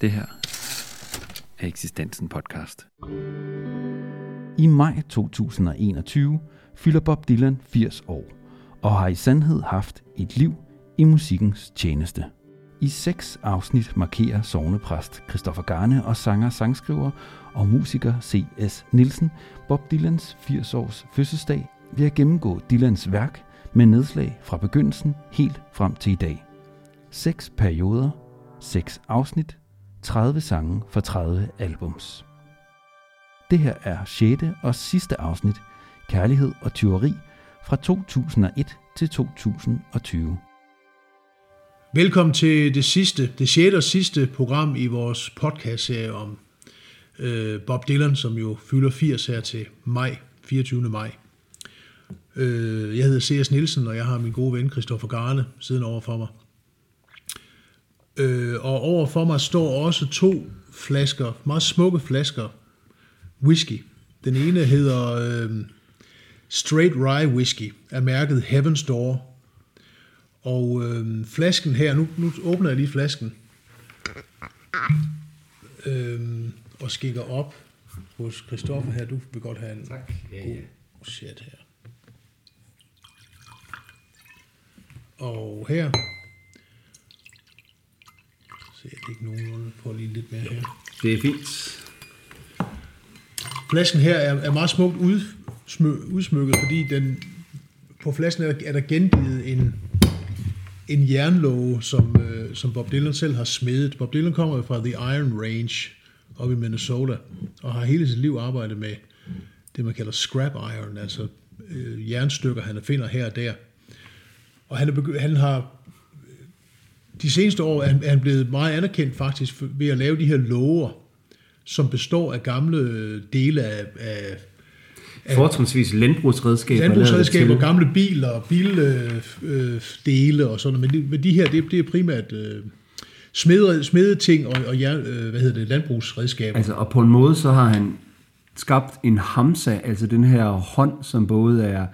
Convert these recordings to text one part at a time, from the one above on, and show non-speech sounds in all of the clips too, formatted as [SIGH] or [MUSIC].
Det her er Eksistensen podcast. I maj 2021 fylder Bob Dylan 80 år og har i sandhed haft et liv i musikkens tjeneste. I seks afsnit markerer sovnepræst Christoffer Garne og sanger, sangskriver og musiker C.S. Nielsen Bob Dylans 80-års fødselsdag ved at gennemgå Dylans værk med nedslag fra begyndelsen helt frem til i dag. Seks perioder, seks afsnit, 30 sange for 30 albums. Det her er 6. og sidste afsnit, Kærlighed og Tyveri, fra 2001 til 2020. Velkommen til det sidste, det sjette og sidste program i vores podcast-serie om øh, Bob Dylan, som jo fylder 80 her til maj, 24. maj. Øh, jeg hedder C.S. Nielsen, og jeg har min gode ven Christoffer Garne siden over for mig. Øh, og over for mig står også to flasker, meget smukke flasker whisky. Den ene hedder øh, Straight Rye Whisky af mærket Heaven's Door. Og øh, flasken her, nu, nu åbner jeg lige flasken øh, og skikker op hos Christoffer her. Du vil godt have en Tak. God shit her. Og her ser jeg ikke på lige lidt mere her. Det er fint. Flasken her er, er meget smukt udsmø, udsmykket, fordi den, på flasken er der, er der gengivet en, en jernlåge, som, øh, som Bob Dylan selv har smedet. Bob Dylan kommer fra The Iron Range oppe i Minnesota, og har hele sit liv arbejdet med det, man kalder scrap iron, altså øh, jernstykker, han finder her og der. Og han, er begy- han har de seneste år er han, er han blevet meget anerkendt faktisk ved at lave de her låger, som består af gamle dele af, af Fortrinsvis landbrugsredskaber. landbrugsredskaber, gamle biler, bildele øh, dele og sådan noget. Men de, men de her, det, det er primært øh, smede, smedeting og, og jern, øh, hvad hedder det, landbrugsredskaber. Altså, og på en måde så har han skabt en hamsa, altså den her hånd, som både er,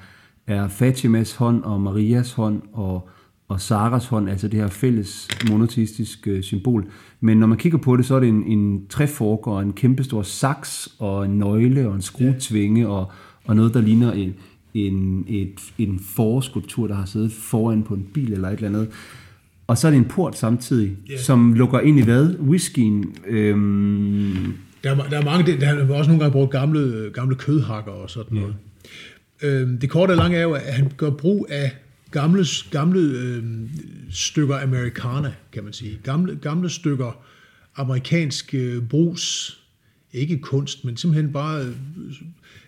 er Fatimas hånd og Marias hånd og, og Saras hånd, altså det her fælles monoteistisk øh, symbol. Men når man kigger på det, så er det en, en træforker og en kæmpestor saks og en nøgle og en skruetvinge og, og noget, der ligner en, en, et, en foreskulptur, der har siddet foran på en bil eller et eller andet. Og så er det en port samtidig, Ja. som lukker ind i hvad? Whiskyen. Øhm, Der, er, der er mange, der har også nogle gange brugt gamle, gamle kødhakker og sådan noget. Øhm, det korte og lange er jo, at han gør brug af gamle, gamle øhm, stykker americana, kan man sige. Gamle, gamle stykker amerikansk øh, brugs, ikke kunst, men simpelthen bare øh,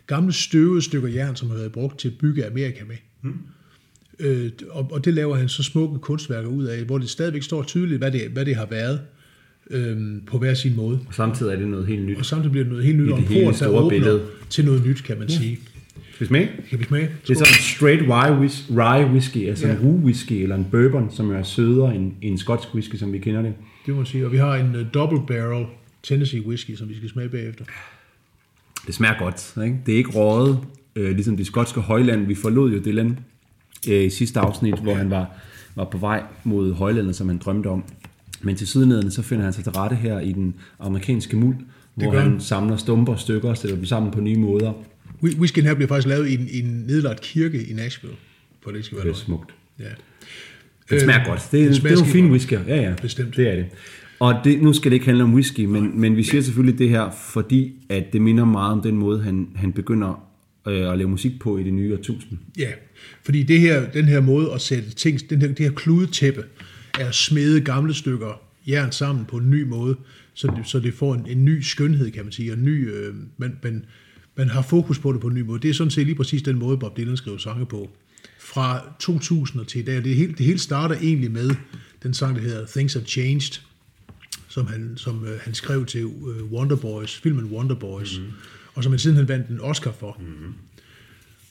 gamle støvede stykker jern, som har været brugt til at bygge Amerika med. Mm. Øh, og, og det laver han så smukke kunstværker ud af, hvor det stadigvæk står tydeligt, hvad det, hvad det har været øhm, på hver sin måde. og samtidig er det noget helt nyt. Og samtidig bliver det noget helt nyt, og en port, der åbner billede. til noget nyt, kan man sige. Hvis med? Kan vi smage? Det er sådan en straight rye, whis- rye whisky, altså Ja. en rue whisky eller en bourbon, som er sødere end, end en skotsk whisky, som vi kender det. Det må man sige. Og vi har en uh, double barrel Tennessee whisky, som vi skal smage bagefter. Det smager godt. Ikke? Det er ikke røget, øh, ligesom det skotske højland. Vi forlod jo Dylan øh, i sidste afsnit, hvor han var, var på vej mod højlandet, som han drømte om. Men til sydeneden, så finder han sig til rette her i den amerikanske muld, hvor han han. samler stumper og stykker og sætter dem sammen på nye måder. Whi- Whiskyen her bliver faktisk lavet i en, i en nedlagt kirke i Nashville, for det skal være Det er smukt. Ja. Det smager godt. Det, det, det er nogle fine whiskyer. Ja, ja. Bestemt. Det er det. Og det, nu skal det ikke handle om whisky, men, men vi siger selvfølgelig det her, fordi at det minder meget om den måde, han, han begynder øh, at lave musik på i det nye årtusind. Ja, fordi det her, den her måde at sætte ting, den her, det her kludetæppe, er at smede gamle stykker jern sammen på en ny måde, så det, så det får en, en ny skønhed, kan man sige, og en ny, øh, man, man, man har fokus på det på en ny måde. Det er sådan set lige præcis den måde, Bob Dylan skriver sange på. Fra 2000 og til i dag, det hele, det hele starter egentlig med den sang, der hedder Things Have Changed, som han, som, øh, han skrev til øh, Wonder Boys, filmen Wonder Boys, mm-hmm. og som han siden han vandt en Oscar for. Mm-hmm.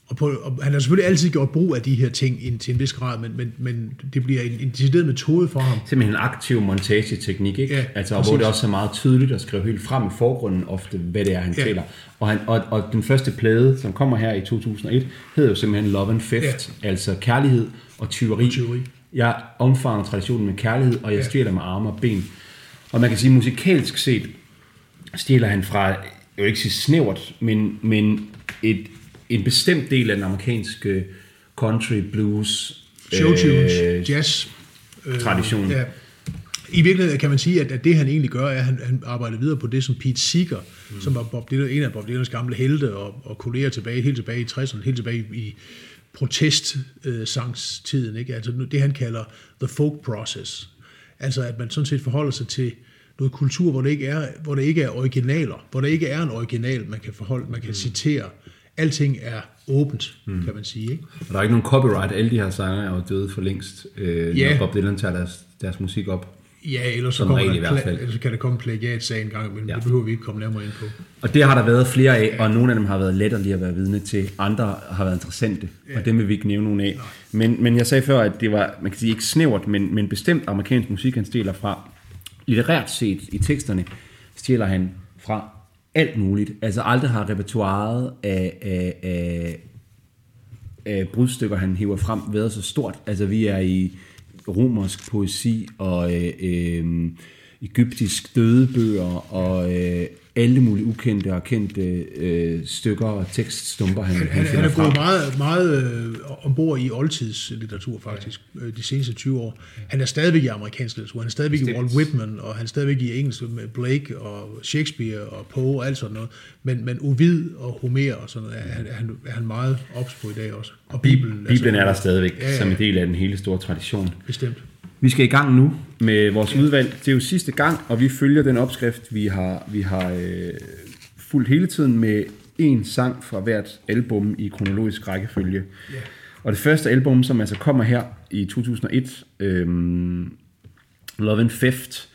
Og, på, og han har selvfølgelig altid gjort brug af de her ting ind til en vis grad, men, men, men det bliver en, en decideret metode for ham. Simpelthen en aktiv montageteknik, ikke? Ja, altså, og præcis. hvor det også er meget tydeligt at skrive helt frem i forgrunden ofte, hvad det er, han Ja. taler. Og, han, og, og den første plade, som kommer her i 2001, hedder jo simpelthen Love and Theft, ja. altså kærlighed og tyveri. Og tyveri. Jeg omfavner traditionen med kærlighed, og jeg Ja. stjæler med arme og ben. Og man kan sige, musikalsk set stjæler han fra, jeg vil ikke sige snævert, men, men et, en bestemt del af den amerikanske country blues Showtunes, øh, jazz. Øh, tradition. Ja. I virkeligheden kan man sige, at, at det han egentlig gør, er, at han, han arbejder videre på det, som Pete Seeger, mm. som var Bob Dylan, en af Bob Dylans gamle helte, og, og kolleger tilbage, helt tilbage i 60'erne, helt tilbage i, i protestsangstiden, ikke? Altså det han kalder the folk process. Altså at man sådan set forholder sig til noget kultur, hvor det ikke er, hvor det ikke er originaler, hvor der ikke er en original, man kan forholde, man kan mm. citere. Alting er åbent, mm. kan man sige. Ikke? Og der er ikke nogen copyright. Alle de her sanger er jo døde for længst, øh, ja. når Bob Dylan tager deres, deres musik op. Ja, ellers så, kommer der, i hvert fald. Ellers kan der komme plagiat en gang, men ja. det behøver vi ikke komme nærmere ind på. Og det har der været flere af, og nogle af dem har været lettere at være vidne til. Andre har været interessante, ja. og dem vil vi ikke nævne nogen af. Men, men jeg sagde før, at det var, man kan sige ikke snævert, men, men bestemt amerikansk musik, han stjæler fra. Litterært set i teksterne stjæler han fra alt muligt. Altså aldrig har repertoireet af, af, af, af brudstykker, han hiver frem, været så stort. Altså vi er i romersk poesi og øh, øh, egyptisk dødebøger og øh, alle mulige ukendte og kendte øh, stykker og tekststumper, han, han, han finder Han er gået meget, meget øh, ombord i oldtidslitteratur faktisk, ja. øh, de seneste 20 år. Han er stadigvæk i amerikansk litteratur, han er stadigvæk Bestemt. i Walt Whitman, og han er stadigvæk i engelsk med Blake og Shakespeare og Poe og alt sådan noget. Men, men Ovid og Homer og sådan noget, er, er, han, er han meget ops på i dag også. Og Bibelen. Bibelen altså, er der stadigvæk ja, ja. som en del af den hele store tradition. Bestemt. Vi skal i gang nu med vores udvalg. Det er jo sidste gang, og vi følger den opskrift, vi har, vi har øh, fulgt hele tiden med en sang fra hvert album i kronologisk rækkefølge. Ja. Og det første album, som altså kommer her i 2001, øh, Love and Theft,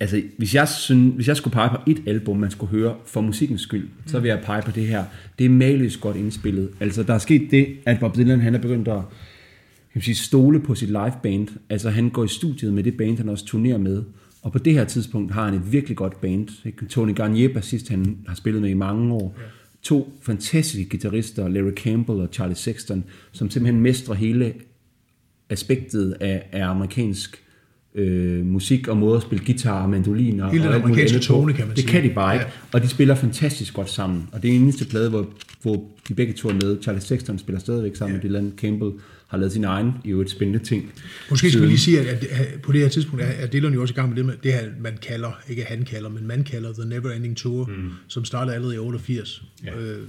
altså hvis jeg, synes, hvis jeg skulle pege på et album, man skulle høre for musikkens skyld, så vil jeg pege på det her. Det er magisk godt indspillet. Altså der er sket det, at Bob Dylan han er begyndt at kan sige, stole på sit liveband. Altså han går i studiet med det band, han også turnerer med. Og på det her tidspunkt har han et virkelig godt band. Tony Garnier, bassist, han har spillet med i mange år. Ja. To fantastiske guitarister, Larry Campbell og Charlie Sexton, som simpelthen mestrer hele aspektet af, af amerikansk øh, musik og måde at spille guitar og mandoliner. Hele den amerikanske tone, kan man sige. Det kan de bare ikke. Ja. Og de spiller fantastisk godt sammen. Og det er en eneste plade, hvor, hvor de begge to er med. Charlie Sexton spiller stadigvæk sammen ja. med Dylan Campbell har lavet sin egen, i et spændende ting. Måske skal vi lige sige, at, at, på det her tidspunkt er, er Dylan jo også i gang med det, med det her, man kalder, ikke han kalder, men man kalder The Never Ending Tour, mm. som startede allerede i 88. Ja. Øh,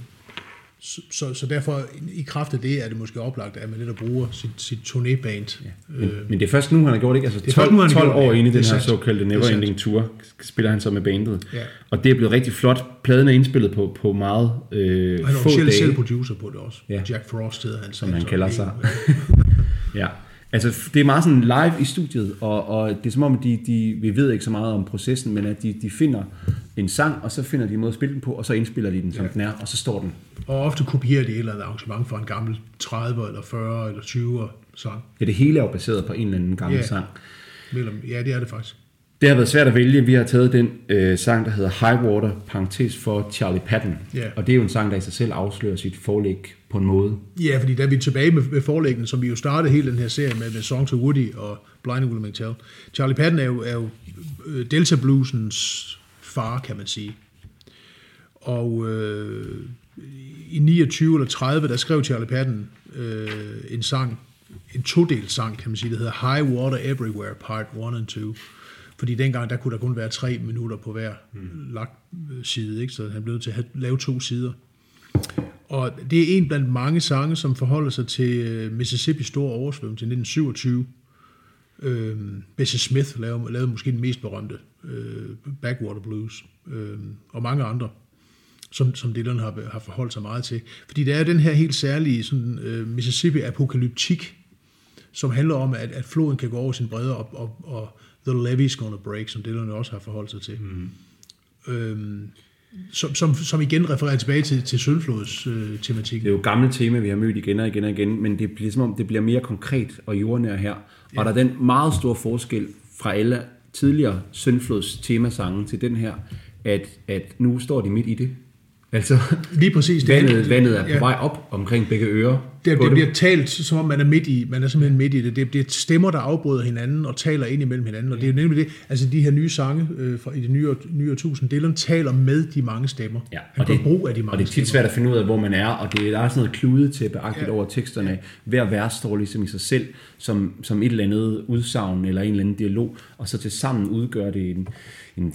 så, så, så derfor, i kraft af det, er det måske oplagt, at man netop bruger sit, sit turnéband. Ja. Men, øh, men det er først nu, han har gjort det, altså 12, nu, 12 år inde i den her såkaldte Neverending Tour, spiller han så med bandet. Ja. Og det er blevet rigtig flot. Pladen er indspillet på, på meget øh, han er få dage. selv producer på det også. Ja. Jack Frost hedder han. Som han kalder sig. [LAUGHS] ja. Altså, det er meget sådan live i studiet, og, og det er som om, de, de, vi ved ikke så meget om processen, men at de, de finder en sang, og så finder de en måde at spille den på, og så indspiller de den, som ja. den er, og så står den. Og ofte kopierer de et eller andet arrangement fra en gammel 30 eller 40 eller 20 sang. Ja, det hele er jo baseret på en eller anden gammel ja. sang. Ja, det er det faktisk. Det har været svært at vælge. Vi har taget den øh, sang, der hedder High Water, parentes for Charlie Patton. Yeah. Og det er jo en sang, der i sig selv afslører sit forlæg på en måde. Ja, fordi da vi er tilbage med, med forlæggen, som vi jo startede hele den her serie med, med Songs of Woody og Blind William McTell. Charlie Patton er jo, er jo øh, Delta Bluesens far, kan man sige. Og øh, i 29 eller 30, der skrev Charlie Patton øh, en sang, en todelt sang, kan man sige, der hedder High Water Everywhere, part 1 and 2 fordi dengang, der kunne der kun være tre minutter på hver mm. lagt øh, side, ikke? så han blev nødt til at lave to sider. Og det er en blandt mange sange, som forholder sig til øh, Mississippi store oversvømmelse til 1927. Øh, Bessie Smith lavede, lavede måske den mest berømte øh, Backwater Blues, øh, og mange andre, som, som Dylan har, har forholdt sig meget til. Fordi der er den her helt særlige sådan, øh, Mississippi-apokalyptik, som handler om, at, at floden kan gå over sin bredde, og, og, og The Levee's Gonna Break, som Dylan også har forholdt sig til. Mm. Øhm, som, som, som igen refererer tilbage til, til Sølvflods øh, tematik. Det er jo gamle tema, vi har mødt igen og igen og igen, men det bliver som om, det bliver mere konkret og jordnær her. Ja. Og der er den meget store forskel fra alle tidligere Søndflods temasange til den her, at, at nu står de midt i det. Altså, Lige præcis. Det, vandet, vandet er på ja. vej op omkring begge ører. Det, det dem. bliver talt, som om man er midt i, man er simpelthen midt i det. Det, det er stemmer, der afbryder hinanden og taler ind imellem hinanden. Og det er jo nemlig det, altså de her nye sange øh, fra, i det nye, nye årtusind, Dylan taler med de mange stemmer. Ja, Han og gør det, brug af de mange og det er tit stemmer. svært at finde ud af, hvor man er, og det, der er sådan noget kludetæppeagtigt Ja. over teksterne. Hver vers står ligesom i sig selv, som, som et eller andet udsagn eller en eller anden dialog, og så til sammen udgør det en, en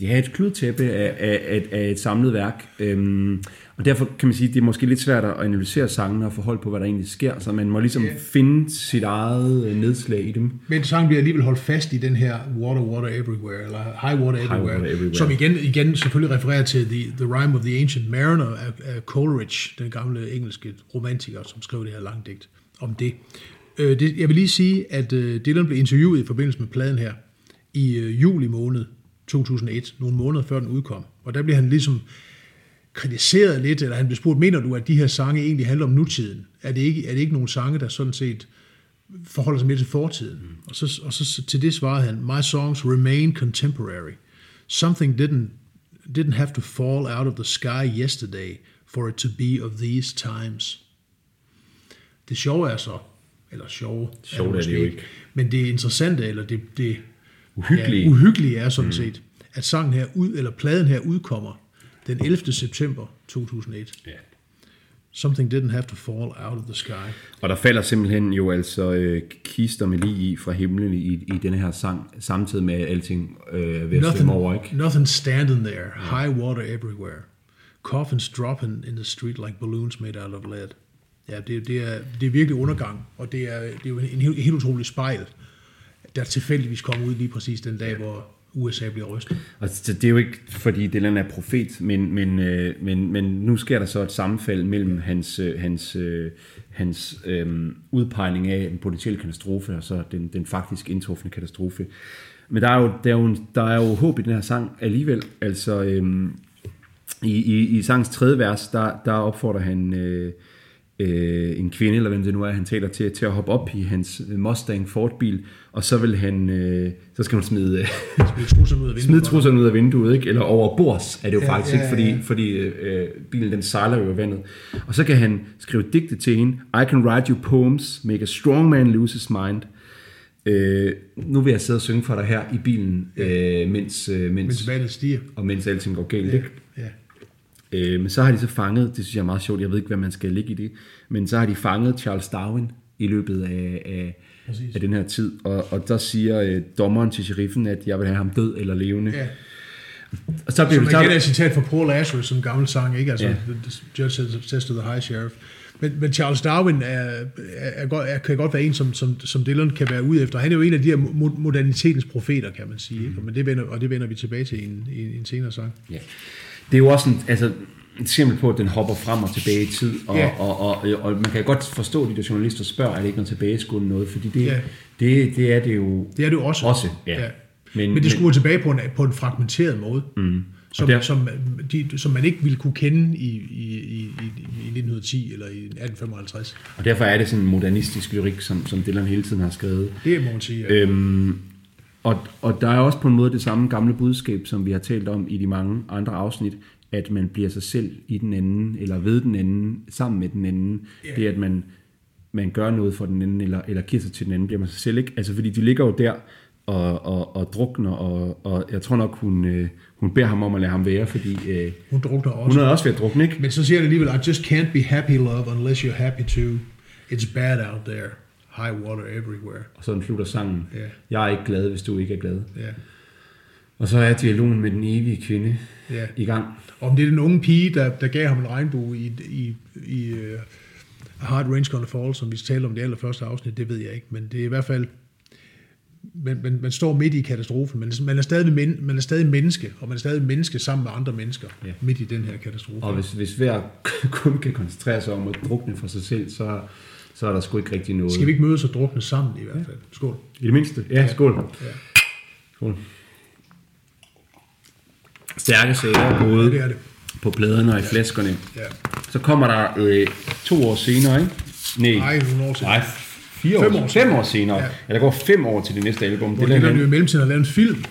ja, et kludetæppe af, af, af, af et samlet værk. Øhm, og derfor kan man sige, at det er måske lidt svært at analysere sangene og få hold på, hvad der egentlig sker, så man må ligesom Ja. finde sit eget øh, nedslag i dem. Men sangen bliver alligevel holdt fast i den her Water, Water Everywhere, eller High Water Everywhere, Water Everywhere. som igen, igen selvfølgelig refererer til the, the Rhyme of the Ancient Mariner af, af Coleridge, den gamle engelske romantiker, som skrev det her lange digt om det. Øh, det jeg vil lige sige, at øh, Dylan blev interviewet i forbindelse med pladen her i øh, juli måned 2001, nogle måneder før den udkom. Og der blev han ligesom kritiseret lidt, eller han blev spurgt, mener du, at de her sange egentlig handler om nutiden? Er det ikke, er det ikke nogle sange, der sådan set forholder sig mere til fortiden? Mm. Og, så, og så til det svarede han, My songs remain contemporary. Something didn't, didn't have to fall out of the sky yesterday for it to be of these times. Det sjove er så, eller sjove, Sjovt er det måske jo ikke. men det interessante, eller det, det Uhyggelige. Ja, uhyggelige er sådan mm. set, at sangen her ud, eller pladen her udkommer den 11. september 2001. Ja. Something didn't have to fall out of the sky. Og der falder simpelthen jo altså øh, kister med lige i fra himlen i, i denne her sang, samtidig med at alting øh, ved at Nothing, svømme over, ikke? nothing standing there. High water everywhere. Coffins dropping in the street like balloons made out of lead. Ja, det, det, er, det er virkelig undergang, og det er, det er jo en, en helt, helt utrolig spejl, der tilfældigvis kom ud lige præcis den dag, hvor USA bliver rystet. Og så det er jo ikke, fordi Dylan er profet, men, men, øh, men, men nu sker der så et sammenfald mellem hans, øh, hans, øh, hans øh, udpegning af en potentiel katastrofe, og så den, den faktisk indtrufne katastrofe. Men der er, jo, der, er jo, der er jo håb i den her sang alligevel. Altså, øh, i, i, i sangens tredje vers, der, der opfordrer han øh, øh, en kvinde, eller hvem det nu er, han taler til, til at hoppe op i hans Mustang Ford-bil, og så vil han, øh, så skal hun smide, øh, Smid trusserne ud af vinduet. [LAUGHS] smide trusserne ud af vinduet, ikke? eller over bords er det jo Ja, faktisk ja, ikke, fordi, ja. fordi øh, bilen den sejler jo vandet. Og så kan han skrive digte til hende, I can write you poems, make a strong man lose his mind. Øh, nu vil jeg sidde og synge for dig her i bilen, øh, mens, øh, mens, Mens vandet stiger. og mens alting går galt. Ikke? Øh, men så har de så fanget, det synes jeg er meget sjovt, jeg ved ikke, hvad man skal ligge i det, men så har de fanget Charles Darwin i løbet af, af, Præcis. af den her tid, og, og der siger øh, dommeren til sheriffen, at jeg vil have ham død eller levende. ja. Og så bliver Som det igen er et citat fra Paul Lazarus, en gammel sang, ikke? Altså, Ja. yeah. the judge says, to the high sheriff. Men, men Charles Darwin er, er, er, er, kan godt være en, som, som, som Dylan kan være ude efter. Han er jo en af de her mo- modernitetens profeter, kan man sige. Ikke? Men det vender, og det vender vi tilbage til i en, i en senere sang. ja. Det er jo også en, altså, et eksempel på, at den hopper frem og tilbage i tid, og, Ja. og, og, og, og man kan godt forstå, at de der journalister spørger, er det ikke noget tilbageskuende noget, fordi det, Ja. det, det er det jo Det er det jo også. Også, ja. Men, Men- men det men- skruer tilbage på en, på en fragmenteret måde. Mm. Som, der- som, de, som man ikke ville kunne kende i, i, i, i, i 1910 eller i 1855. Og derfor er det sådan en modernistisk lyrik, som, som Dylan hele tiden har skrevet. Det må man sige. Ja. Øhm, og, og der er også på en måde det samme gamle budskab, som vi har talt om i de mange andre afsnit, at man bliver sig selv i den anden, eller ved den anden, sammen med den anden. Ja. Det er, at man, man gør noget for den anden, eller, eller giver sig til den anden, bliver man sig selv ikke. Altså fordi de ligger jo der og, og, og drukner, og, og jeg tror nok, hun, øh, hun beder ham om at lade ham være, fordi øh, Hun drukner også. hun er også ved at drukne, ikke? Men så siger han alligevel, I just can't be happy, love, unless you're happy too. It's bad out there. High water everywhere. Og sådan slutter sangen. Ja. Jeg er ikke glad, hvis du ikke er glad. Ja. Og så er dialogen med den evige kvinde Ja. i gang. Om det er den unge pige, der, der gav ham en regnbue i, i, i uh, Hard Rain's Gonna Fall, som vi talte om i det allerførste afsnit, det ved jeg ikke. Men det er i hvert fald, man, man, man står midt i katastrofen, men man er, stadig men, man er stadig menneske, og man er stadig menneske sammen med andre mennesker, ja. midt i den her katastrofe. Og hvis, hvis hver [LAUGHS] kun kan koncentrere sig om at drukne for sig selv, så, så er der sgu ikke rigtig noget. Skal vi ikke mødes og drukne sammen i hvert fald? Skål. I det mindste. Ja, skål. Ja. skål. Stærke sager både Det er det. på pladerne og i flaskerne. Ja. Så kommer der øh, to år senere, ikke? Nej, Nej, nogle år siden. Nej, fire Fem år, år fem år senere. Ja. Ja. der går fem år til det næste album. Hvor Det er Dylan jo i mellemtiden har lavet en film,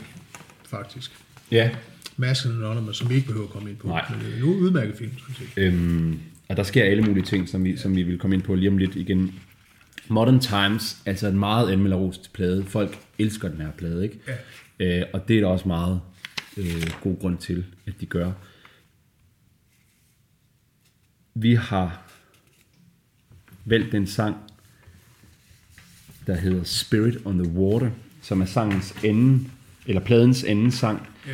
faktisk. ja, Mask and Anonymous, som vi ikke behøver at komme ind på. Nej. Men det er en udmærket film, sådan set. Øhm, og der sker alle mulige ting, som vi, som vi vil komme ind på lige om lidt igen. Modern Times, altså en meget anmelderost plade. Folk elsker den her plade, ikke? Ja. Øh, og det er der også meget øh, god grund til, at de gør. Vi har valgt den sang, der hedder Spirit on the Water, som er sangens anden, eller pladens anden sang. Ja.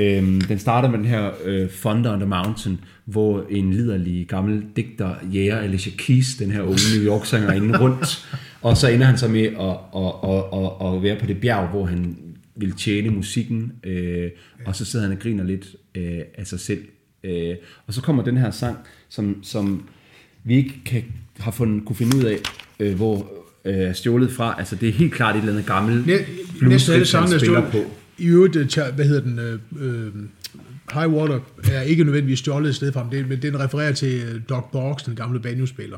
Øhm, den starter med den her øh, Thunder on the Mountain, hvor en liderlig gammel digter jæger Alicia Keys, den her unge New York-sanger, inde rundt. Og så ender han så med at, at, at, at, at være på det bjerg, hvor han vil tjene musikken, øh, og så sidder han og griner lidt øh, af sig selv. Øh, og så kommer den her sang, som, som vi ikke kan, har fundet, kunne finde ud af, øh, hvor øh, stjålet fra. Altså det er helt klart et eller andet gammelt Næ- Næsten alle sangene er stjålet. på. I øvrigt, øh, hvad hedder den, øh, øh, High Water er ikke nødvendigvis stjålet et sted fra, det- men den refererer til øh, Doc Borgs, den gamle banjospiller.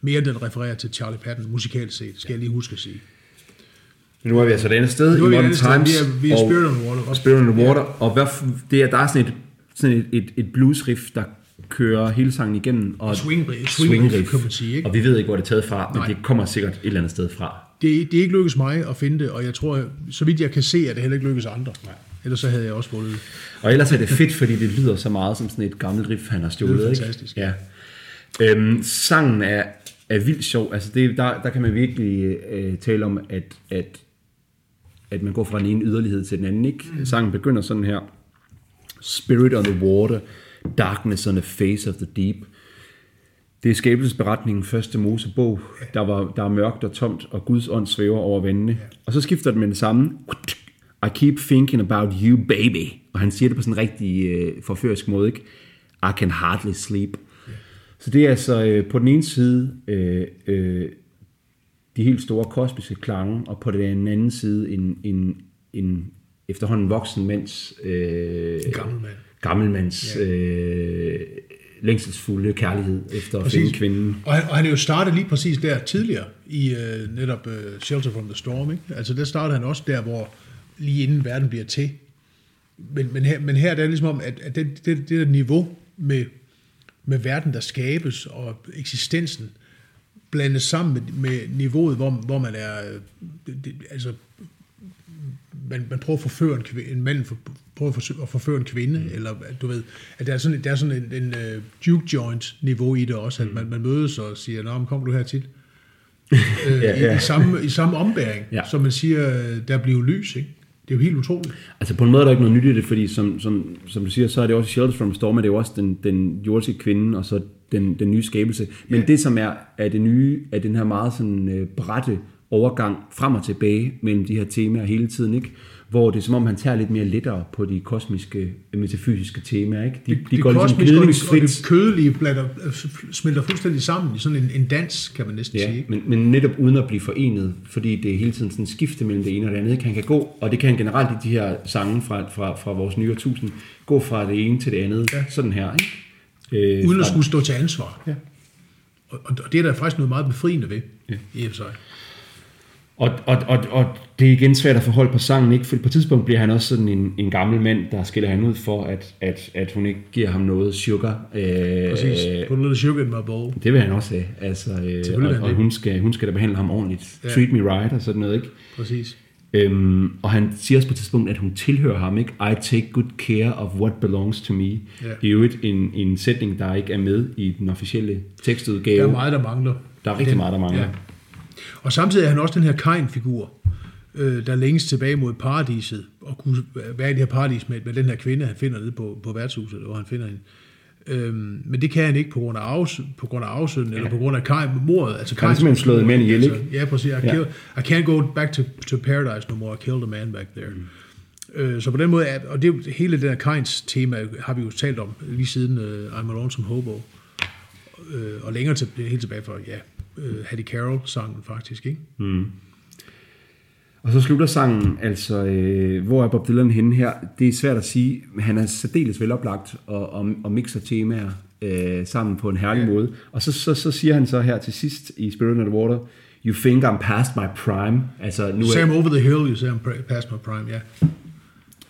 Mere end den refererer til Charlie Patton, musikalt set, skal jeg lige huske at sige. Nu er vi altså et andet sted Nu er i Modern andet sted. Times. Vi er- vi er og- Spirit on Water. Og Spirit on Water. Og hvad, det er, der er sådan et, sådan et, et, et bluesriff, der kører hele sangen igennem. Og Swing- swing riff, kan man sige, ikke? Og vi ved ikke, hvor det er taget fra, men Nej. det kommer sikkert et eller andet sted fra. Det, det er ikke lykkedes mig at finde det, og jeg tror, så vidt jeg kan se, at det heller ikke lykkedes andre. Nej. Ellers så havde jeg også fundet det. Og ellers er det fedt, fordi det lyder så meget som sådan et gammelt riff, han har stjålet. Det er ikke? fantastisk. Ja. Øhm, sangen er, er vildt sjov. Altså det, der, der kan man virkelig øh, tale om, at, at, at man går fra den ene yderlighed til den anden. Ikke? Mm. Sangen begynder sådan her. Spirit on the water, darkness on the face of the deep. Det er skabelsesberetningen første Mosebog. Der, var, der er mørkt og tomt, og Guds ånd svæver over vandene. Og så skifter det med det samme. I keep thinking about you, baby. Og han siger det på sådan en rigtig øh, forførisk måde, ikke? I can hardly sleep. Så det er altså øh, på den ene side øh, øh, de helt store kosmiske klange, og på den anden side en, en, en efterhånden voksen mands... Øh, gammel mand. Gammelmands øh, længselsfulde kærlighed efter at finde kvinden. Og han, og han er jo startet lige præcis der tidligere, i øh, netop øh, Shelter from the Storm. Ikke? Altså der startede han også der, hvor lige inden verden bliver til. Men, men, her, men her er det ligesom om, at, at det, det, det der niveau med, med verden, der skabes, og eksistensen, blandes sammen med, med niveauet, hvor, hvor man er, øh, det, det, altså, man, man prøver at forføre en, kvinde, en mand for, prøver at forsøge- at forføre en kvinde, mm. eller du ved, at der er sådan, der er sådan en, en uh, juke joint niveau i det også, at man, man mødes og siger, nå, men kommer du her tit? [LAUGHS] øh, Ja, ja. I, i, samme, I samme ombæring, Ja. som man siger, øh, der bliver lys, ikke? Det er jo helt utroligt. Altså på en måde er der ikke noget nyt i det, fordi som, som, som du siger, så er det også Shelter from Storm, men det er jo også den, den jordiske kvinde, og så den, den nye skabelse. Men Ja. det, som er, er det nye, er den her meget sådan øh, brætte overgang frem og tilbage mellem de her temaer hele tiden, ikke? Hvor det er som om, han tager lidt mere lettere på de kosmiske, øh, metafysiske temaer, ikke? De, de det går ligesom kosmiske og det, og gnidningsfrit. det kødelige blander, øh, smelter fuldstændig sammen i sådan en, en dans, kan man næsten Ja, sige. Men, men netop uden at blive forenet, fordi det er hele tiden sådan skifte mellem det ene og det andet. Ikke? Han kan gå, og det kan han generelt i de her sange fra, fra, fra vores nye årtusind, gå fra det ene til det andet, ja. Sådan her. Ikke? Øh, Uden at skulle stå til ansvar. Ja. Og, og det er der faktisk noget meget befriende ved, Ja. i og for sig. Og, og, og, og det er igen svært at forholde på sangen, ikke? for på et tidspunkt bliver han også sådan en, en gammel mand, der skiller han ud for, at, at, at hun ikke giver ham noget sugar. Øh, Præcis. Put a little sugar in my bowl. det vil han også have. Altså, øh, og, og hun, skal, hun skal da behandle ham ordentligt. Ja. Treat me right og sådan noget. Ikke? Præcis. Øhm, og han siger også på et tidspunkt, at hun tilhører ham, ikke? I take good care of what belongs to me. Ja. Det er jo et, en, en sætning, der ikke er med i den officielle tekstudgave. Der er meget, der mangler. Der er rigtig Den- meget, der mangler. Ja. Og samtidig er han også den her Kain-figur, øh, der længes tilbage mod paradiset, og kunne være i det her paradis med, med den her kvinde, han finder nede på, på værtshuset, hvor han finder hende. Øhm, men det kan han ikke på grund af, arves, på grund af arvesynden, ja. eller på grund af Kain, mordet. Altså Han har simpelthen slået en mand ihjel, ikke? Ja, præcis. I, Ja. kill, I can't go back to, to paradise no more. I killed a man back there. Mm. Øh, så på den måde, er, og det er jo hele det her Kains tema, har vi jo talt om lige siden uh, I'm Alone som Hobo. Øh, og længere til, helt tilbage fra, ja, uh, Hattie Carroll-sangen faktisk, ikke? Og så slutter sangen, altså, øh, hvor er Bob Dylan henne her? Det er svært at sige. Han er særdeles veloplagt og, og, og mixer temaer øh, sammen på en herlig ja. måde. Og så, så, så siger han så her til sidst i Spirit on the Water, You think I'm past my prime. Altså, nu Sam er, Over the Hill, you say I'm past my prime, ja.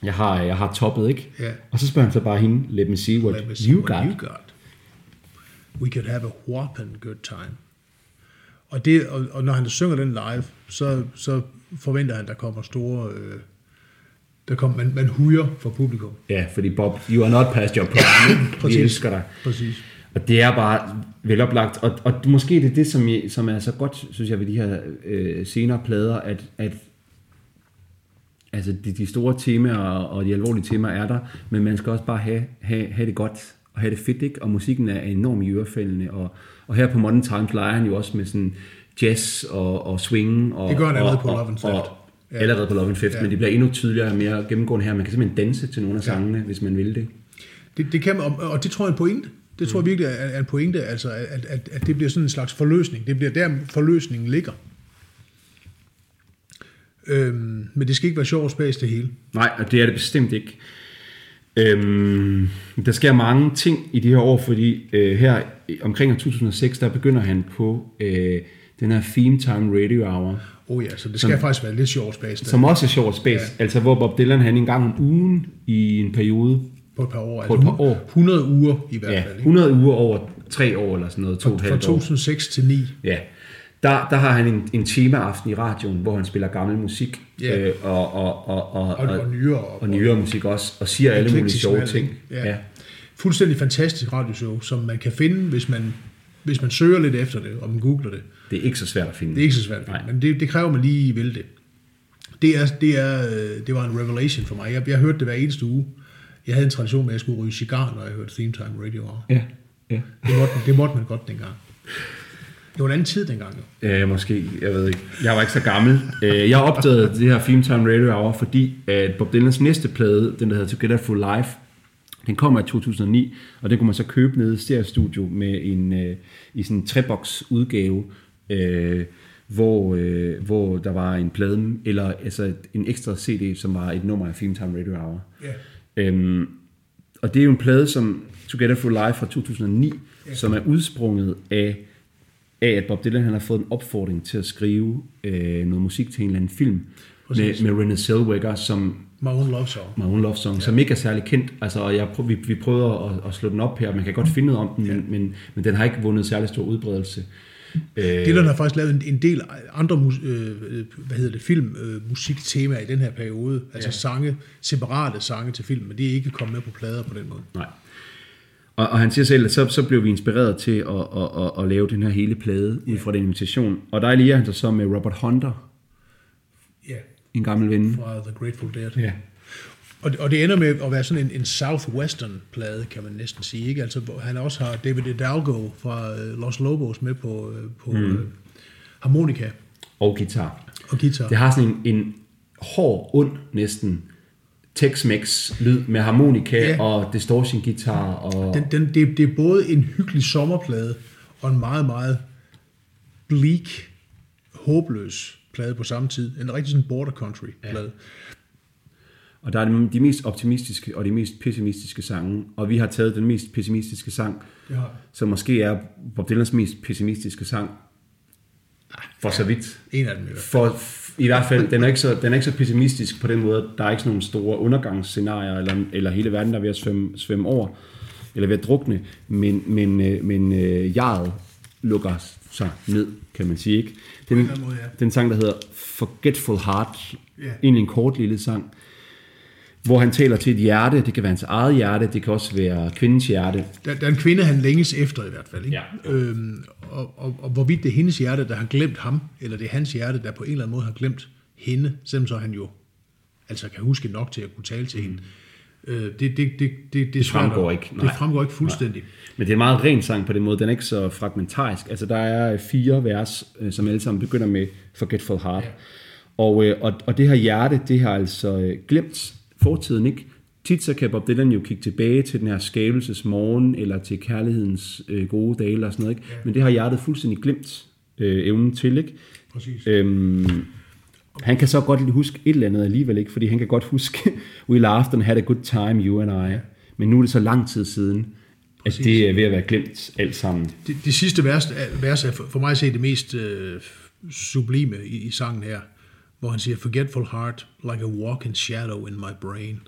Jeg har, jeg har toppet, ikke? Ja. Og så spørger han så bare hende, let me see what Let me see you what got. you got. We could have a whopping good time. Og, det, og, og når han synger den live, så, så forventer han, der kommer store... Øh, der kommer, man, man huger for publikum. Ja, fordi Bob, you are not past your prime. ikke? Vi Præcis. elsker dig. Præcis. Og det er bare veloplagt. Og, og måske det er det, som, jeg, som er så godt, synes jeg, ved de her øh, senere plader, at, at altså de, de store temaer og de alvorlige temaer er der, men man skal også bare have, have, have det godt og have det fedt, ikke? Og musikken er enormt i ørefældende, og, og her på Modern Times leger han jo også med sådan jazz og, og swing. Og, Det gør han allerede og, på Love and Theft. Og, Allerede på Love and Theft, Ja. men det bliver endnu tydeligere og mere gennemgående her. Man kan simpelthen danse til nogle af sangene, hvis man vil det. Det, det kan man, og, og det tror jeg er en pointe. Det tror jeg virkelig er, en pointe, altså at, at, at det bliver sådan en slags forløsning. Det bliver der, forløsningen ligger. Øhm, men det skal ikke være sjov spas det hele. Nej, og det er det bestemt ikke. Øhm, der sker mange ting i de her år, fordi øh, her omkring år 2006, der begynder han på øh, den her Theme Time Radio Hour, Oh ja, så det skal faktisk være lidt og spas der, som også er og space. Ja. Altså hvor Bob Dylan han en gang om ugen i en periode, på et par år. på et par år. 100 uger i hvert ja, fald. Ikke? 100 uger over tre år eller sådan noget, to et Fra halvt år. 2006 til 9. Ja, der, der har han en, en temaaften i radioen, hvor han spiller gammel musik, Ja. øh, og, og, og, og, Og, og nyere. Og, og nyere musik også, og siger alle mulige sjove ting. ikke? Ja. Fuldstændig fantastisk radioshow, som man kan finde, hvis man, hvis man søger lidt efter det, og man googler det. Det er ikke så svært at finde. Det er ikke så svært, at finde, Nej. men det, det kræver, man lige vil det. Det, er, det, er, øh, det var en revelation for mig. Jeg, jeg hørte det hver eneste uge. Jeg havde en tradition med, at jeg skulle ryge cigar, når jeg hørte Theme Time Radio. Ja, ja. Det måtte, det måtte man godt dengang. Det var en anden tid dengang. Jo. Øh, måske, jeg ved ikke. Jeg var ikke så gammel. Øh, jeg opdagede det her Theme Time Radio Hour, fordi at Bob Dylans næste plade, den der hedder Together for Life, den kommer i 2009, og den kunne man så købe nede i Stereo Studio med en, øh, i sådan en trebox udgave, øh, hvor, øh, hvor der var en plade, eller altså en ekstra CD, som var et nummer af Theme Time Radio Hour. Ja. Øhm, og det er jo en plade som Together for Life fra 2009, som er udsprunget af, af, at Bob Dylan han har fået en opfordring til at skrive øh, noget musik til en eller anden film med, Præcis. med Renée Zellweger, som My Own Love Song. My Own Love Song, ja. som ikke er særlig kendt. Altså, og jeg, vi, vi prøvede at, at slå den op her, man kan godt finde noget om den, men, men, men den har ikke vundet særlig stor udbredelse. Øh, Dylan har faktisk lavet en, en del andre øh, øh, hvad hedder det, film, øh, musiktemaer i den her periode. Altså ja. sange, separate sange til film, men det er ikke kommet med på plader på den måde. Nej. Og, og han siger selv, at så, så blev vi inspireret til at, at, at, at lave den her hele plade ud fra den invitation. Og der allierer han sig så med Robert Hunter, Ja, en gammel ven. fra The Grateful Dead. Ja. Og, og det ender med at være sådan en, en Southwestern-plade, kan man næsten sige. Ikke? Altså, han også har David Hidalgo fra uh, Los Lobos med på, uh, på mm. uh, harmonika Og guitar. og guitar. Det har sådan en, en hård, ond næsten Tex-Mex lyd med harmonika Ja. ja. og distortion guitar og Den, den, det, det er både en hyggelig sommerplade og en meget, meget bleak, håbløs plade på samme tid. En rigtig sådan border country plade. Og der er de- mest optimistiske og de mest pessimistiske sange. Og vi har taget den mest pessimistiske sang, har som måske er Bob Dylans mest pessimistiske sang. For så vidt. en af dem i hvert fald. For, I hvert fald, den er, ikke så, den er ikke så pessimistisk på den måde. at Der er ikke sådan nogle store undergangsscenarier, eller, eller hele verden der er ved at svømme, svømme over, eller ved at drukne. Men, men, øh, men øh, jaret lukker sig ned, kan man sige. Ikke? Den, måde, ja. den sang, der hedder Forgetful Heart, Ja. egentlig en kort lille sang, hvor han taler til et hjerte. Det kan være hans eget hjerte, det kan også være kvindens hjerte. Der, der er en kvinde, han længes efter i hvert fald. Ikke? Ja. Øhm, og, og, og hvorvidt det er hendes hjerte, der har glemt ham, eller det er hans hjerte, der på en eller anden måde har glemt hende, selvom så han jo altså kan huske nok til at kunne tale til hende. Øh, det, det, det, det, det, det, fremgår ikke, Det nej. fremgår ikke fuldstændig. Men det er en meget ren sang på den måde. Den er ikke så fragmentarisk. Altså, der er fire vers, øh, som alle sammen begynder med Forgetful Heart. Ja. Og, øh, og, og det her hjerte, det har altså øh, glemt fortiden, ikke? Tit så kan Bob Dylan jo kigge tilbage til den her skabelsesmorgen, eller til kærlighedens øh, gode dage, eller sådan noget, ikke? Ja. Men det har hjertet fuldstændig glemt øh, evnen til, ikke? Præcis. Øhm, han kan så godt huske et eller andet alligevel ikke, fordi han kan godt huske, [LAUGHS] we laughed and had a good time, you and I. Men nu er det så lang tid siden, at Præcis. det er ved at være glemt alt sammen. Det, det sidste vers, er- vers er for, for mig at se det mest øh, sublime i, i sangen her, hvor han siger, Forgetful heart, like a walking shadow in my brain.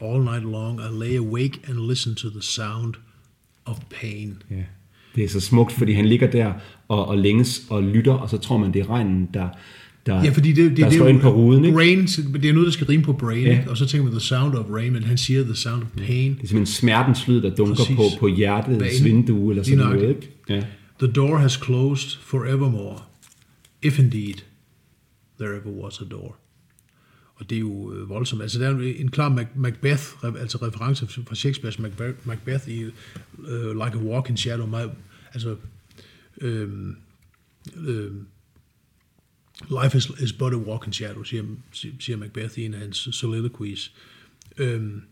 All night long I lay awake and listen to the sound of pain. Ja. Det er så smukt, fordi han ligger der og, og længes og lytter, og så tror man, det er regnen, der, der, Ja, fordi det, det, der det slår ind på ruden. Ikke? Rain, det er noget, der skal rime på brain, Ja. og så tænker man the sound of rain, men han siger the sound of pain. Det er simpelthen smertens lyd, der dunker Præcis. på, på hjertets vindue, eller sådan noget. Ikke? Ja. The door has closed forevermore, if indeed there ever was a door. Og det er jo øh, voldsomt. Altså, der er en klar Macbeth, altså reference fra Shakespeare's Macbeth, Macbeth i uh, Like a Walk in Shadow. My, altså, øhm, øhm, Life is, is but a walk in shadow, siger, siger Macbeth i en af hans soliloquies. Øhm,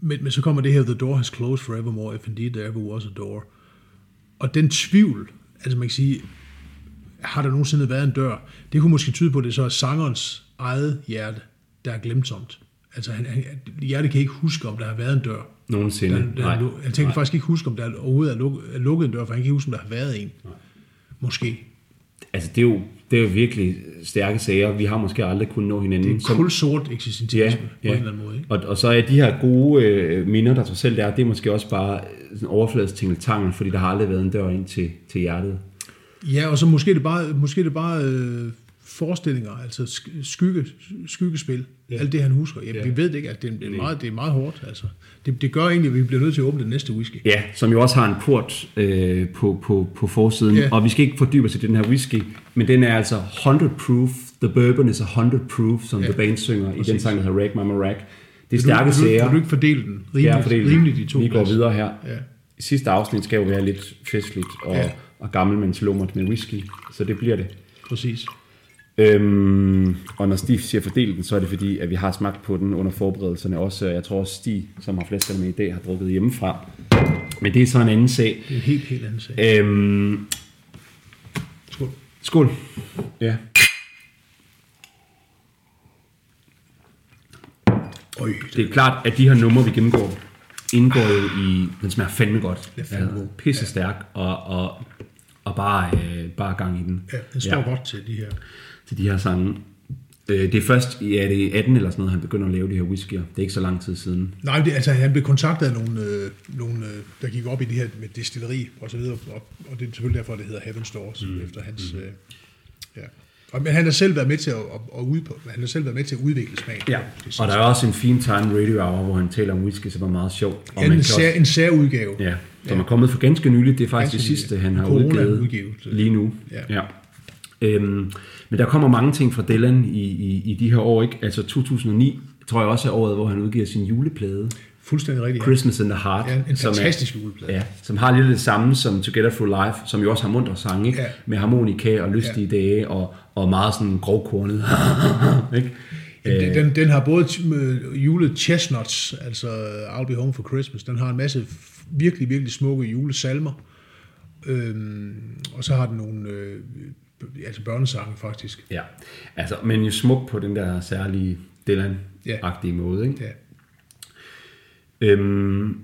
men, men så kommer det her, The door has closed forevermore, if indeed there ever was a door. Og den tvivl, altså man kan sige, har der nogensinde været en dør? Det kunne måske tyde på, at det så er sangerens eget hjerte, der er glemsomt. Altså han, han, hjertet kan ikke huske, om der har været en dør. Nogensinde. Der, der, Nej. Nej. Han tænker faktisk ikke huske, om der overhovedet er lukket, er lukket en dør, for han kan ikke huske, om der har været en. Måske. Altså, det er, jo, det er jo virkelig stærke sager. Vi har måske aldrig kunnet nå hinanden. Det er en kulsort eksistentialisme ja, ja. på en eller anden måde. Ikke? Og, og så er de her gode øh, minder, der trods selv er, det er måske også bare sådan overfladisk tingeltangel, fordi der har aldrig været en dør ind til, til hjertet. Ja, og så måske det bare, måske det bare øh, forestillinger, altså sk- skygge, skyggespil. Ja. Alt det, han husker. Ja, Ja. Vi ved det ikke, at det, det, er, meget, det er meget hårdt. Altså. Det, det gør egentlig, at vi bliver nødt til at åbne den næste whisky. Ja, som jo også har en port øh, på, på, på forsiden. Ja. Og vi skal ikke fordybe os i den her whisky, men den er altså 100 proof. The bourbon is 100 proof, som Ja, The Band synger i den præcis. sang, der hedder Rack Mama Rack. Det er stærke vil du, sager. Vil du ikke fordele den rimeligt, Ja, fordi rimeligt i to vi går videre her. Ja. Sidste afsnit skal jo være lidt festligt og, Ja. Og gammel, men slummert med whisky, så det bliver det. Præcis. Øhm, og når Stig siger fordel den, så er det fordi, at vi har smagt på den under forberedelserne også. og Jeg tror også, Stig, som har flaskerne med i dag, har drukket hjemmefra. Men det er så en anden sag. Det er en helt, helt anden sag. Øhm, Skål. skål. Ja. Øj, Det er klart, at de her numre, vi gennemgår, indgår jo i... Den smager fandme godt. Det er fandme god. Pisse stærk, og, og, og bare, øh, bare gang i den. ja, den står ja. godt til de her. til de her sange. Øh, det er først i er det i 18 eller sådan noget, han begynder at lave de her whiskyer. Det er ikke så lang tid siden. Nej, det, altså han blev kontaktet af nogle, øh, nogle øh, der gik op i det her med destilleri og så videre, og, og det er selvfølgelig derfor, det hedder Heaven Stores, mm. efter hans... Øh, ja. Og, men han har selv været med til at, at, at, ud, han har selv været med til at udvikle smagen. Ja, og der er også en fin time radio hour, hvor han taler om whisky, som var meget sjovt. Og Ja, en, sær, også, en sær udgave. ja, som er kommet for ganske nyligt. Det er faktisk Ganske det sidste, han har udgivet udgivet. lige nu. Ja. ja. Øhm, men der kommer mange ting fra Dylan i, i, i de her år. Ikke? Altså 2009 tror jeg også er året, hvor han udgiver sin juleplade. Fuldstændig rigtigt. Ja. Christmas in the Heart. Ja, en som er- fantastisk juleplade. Ja, som har lidt det samme som Together for Life, som jo også har muntre sange, ikke? Ja. med harmonika og lystige ja. dage, og, og meget sådan grovkornet. [LAUGHS] ikke? Den, den, den har både t- med jule chestnuts, altså I'll Be Home for Christmas, den har en masse virkelig, virkelig smukke julesalmer, øhm, og så har den nogle øh, altså børnesange faktisk. Ja, altså, men jo smuk på den der særlige Dylan-agtige måde. Ikke? Ja. Øhm,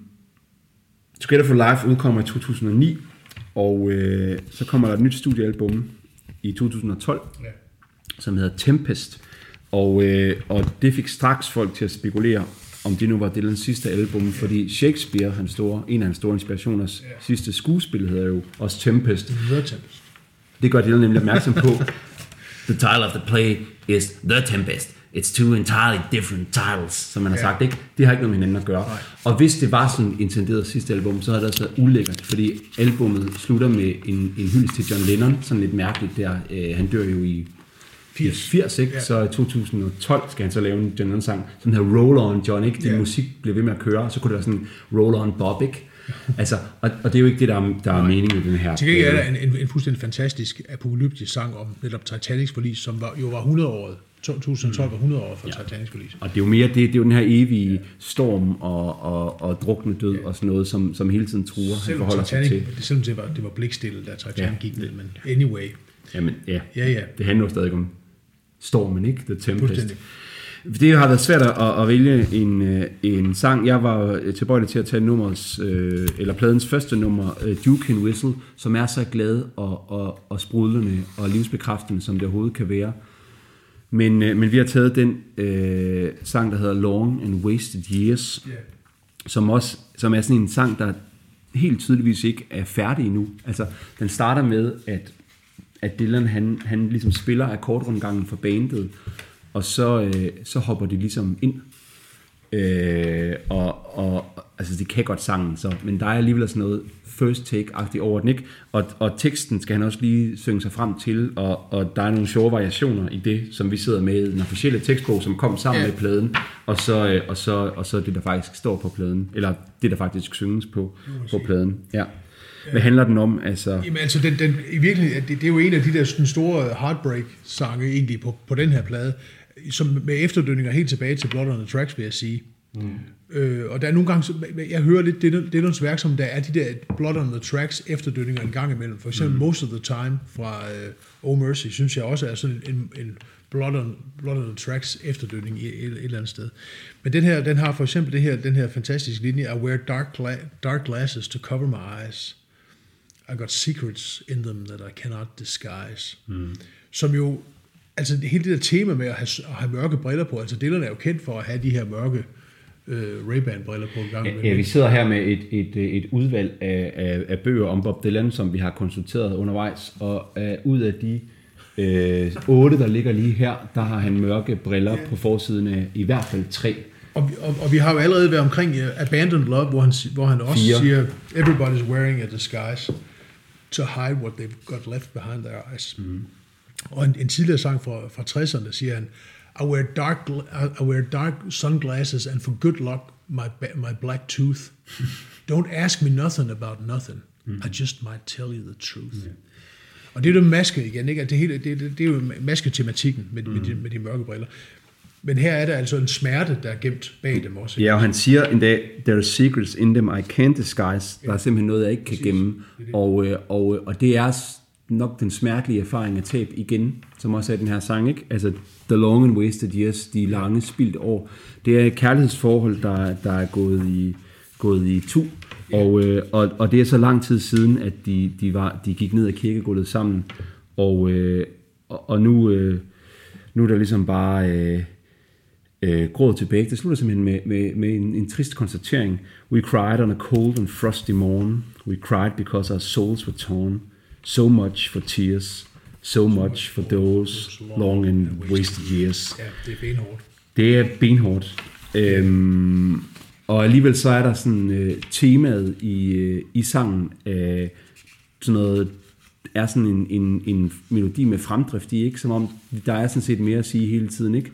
Together for Life udkommer i 2009, og øh, så kommer der et nyt studiealbum i 2012, Ja. som hedder Tempest. Og, øh, og det fik straks folk til at spekulere, om det nu var Dylans sidste album, fordi Shakespeare, hans store, en af hans store inspirationers Ja. sidste skuespil, hedder jo også Tempest. The Tempest. Det gør Dylan nemlig opmærksom på. [LAUGHS] the title of the play is The Tempest. It's two entirely different titles, som man har Ja. sagt. Ikke? Det har ikke noget med hinanden at gøre. Nej. Og hvis det var sådan intenderet sidste album, så havde det været ulækkert, fordi albummet slutter med en, en hyldest til John Lennon, sådan lidt mærkeligt der. Øh, han dør jo i 80. 80, ikke? Ja. Så i 2012 skal han så lave en John Lennon-sang, som hedder Roll On John, ikke? Din Ja. musik bliver ved med at køre, og så kunne det være sådan Roll On Bob, ikke? Altså, og, og det er jo ikke det, der er, der er meningen med den her. Til gengæld er øh, der en, en, en fuldstændig fantastisk apokalyptisk sang om netop Titanics forlis, som var, jo var 100 år. 2012 var 100 år for ja. Titanics forlis. Og det er jo mere det, det er jo den her evige storm og, og, og drukne død og sådan noget, som, som hele tiden truer, han Selvom sig Titanic, til. det, selvom det var, det var blikstille, da Titanic Ja. gik ned, men anyway. Jamen, ja. Ja, ja. Det handler jo stadig om stormen, ikke? The Tempest. Det har været svært at, at vælge en, øh, en sang. Jeg var tilbøjelig til at tage nummers, øh, eller pladens første nummer, øh, Duke and Whistle, som er så glad og, og, og sprudlende og livsbekræftende, som det overhovedet kan være. Men, øh, men vi har taget den øh, sang, der hedder Long and Wasted Years, Ja. som også som er sådan en sang, der helt tydeligvis ikke er færdig endnu. Altså, den starter med, at, at Dylan, han, han ligesom spiller akkordrundgangen for bandet, og så, øh, så hopper de ligesom ind. Øh, og, og, altså, de kan godt sangen, så, men der er alligevel sådan noget first take-agtigt over den, ikke? Og, og teksten skal han også lige synge sig frem til, og, og der er nogle sjove variationer i det, som vi sidder med den officielle tekstbog, som kom sammen Ja. med pladen, og så, øh, og, så, og så det, der faktisk står på pladen, eller det, der faktisk synges på, på pladen. Ja. Hvad handler den om? Altså, Jamen altså, den, den, i virkeligheden, det, det er jo en af de der sådan store heartbreak-sange egentlig på, på den her plade, som med efterdønninger helt tilbage til Blood on the Tracks, vil jeg sige. Mm. Øh, og der er nogle gange, så- jeg hører lidt det, er nogle værk, som der er de der Blood on the Tracks efterdønninger en gang imellem. For eksempel mm. Most of the Time fra uh, Oh Mercy, synes jeg også er sådan en, en Blood on, Blood on the Tracks efterdønning i et, et eller andet sted. Men den her, den har for eksempel det her, den her fantastiske linje, I wear dark, gla- dark glasses to cover my eyes. I got secrets in them that I cannot disguise. Mm. Som jo, altså hele det der tema med at have, at have mørke briller på, altså Dylan er jo kendt for at have de her mørke øh, Ray-Ban briller på en gang imellem. Ja, vi sidder her med et, et, et udvalg af, af, af bøger om Bob Dylan, som vi har konsulteret undervejs, og uh, ud af de øh, otte, der ligger lige her, der har han mørke briller på forsiden af i hvert fald tre. Og, vi- og, og vi har jo allerede været omkring uh, Abandoned Love, hvor han, hvor han også Fire. siger, everybody's wearing a disguise to hide what they've got left behind their eyes. Mm. Og en, en tidligere sang fra, fra 60'erne siger han, I wear, dark, I wear dark sunglasses and for good luck my, my black tooth. Don't ask me nothing about nothing. I just might tell you the truth. Og det er jo det maske igen, ikke? At Det, hele, det, det, det er jo masketematikken med, med, de, med de mørke briller. Men her er der altså en smerte, der er gemt bag dem også. ikke? Ja, og han siger endda, there are secrets in them I can't disguise. Der er simpelthen noget, jeg ikke kan gemme. Og, øh, og, øh, og det er nok den smertelige erfaring af tab igen, som også er den her sang, ikke? Altså, the long and wasted years, de lange spildte år. Det er et kærlighedsforhold, der, der er gået i, gået i tu. Og, øh, og, og det er så lang tid siden, at de, de, var, de gik ned ad kirkegulvet sammen. Og, øh, og, og nu, øh, nu er der ligesom bare... Øh, øh, gråd tilbage. Det slutter simpelthen med, med, med en, en trist konstatering. We cried on a cold and frosty morn. We cried because our souls were torn. So much for tears. So much for those long and wasted years. Ja, det er benhårdt. Det er benhårdt. Øhm, og alligevel så er der sådan øh, temaet i, øh, i sangen øh, sådan noget er sådan en, en, en melodi med fremdrift i, ikke? Som om der er sådan set mere at sige hele tiden, ikke?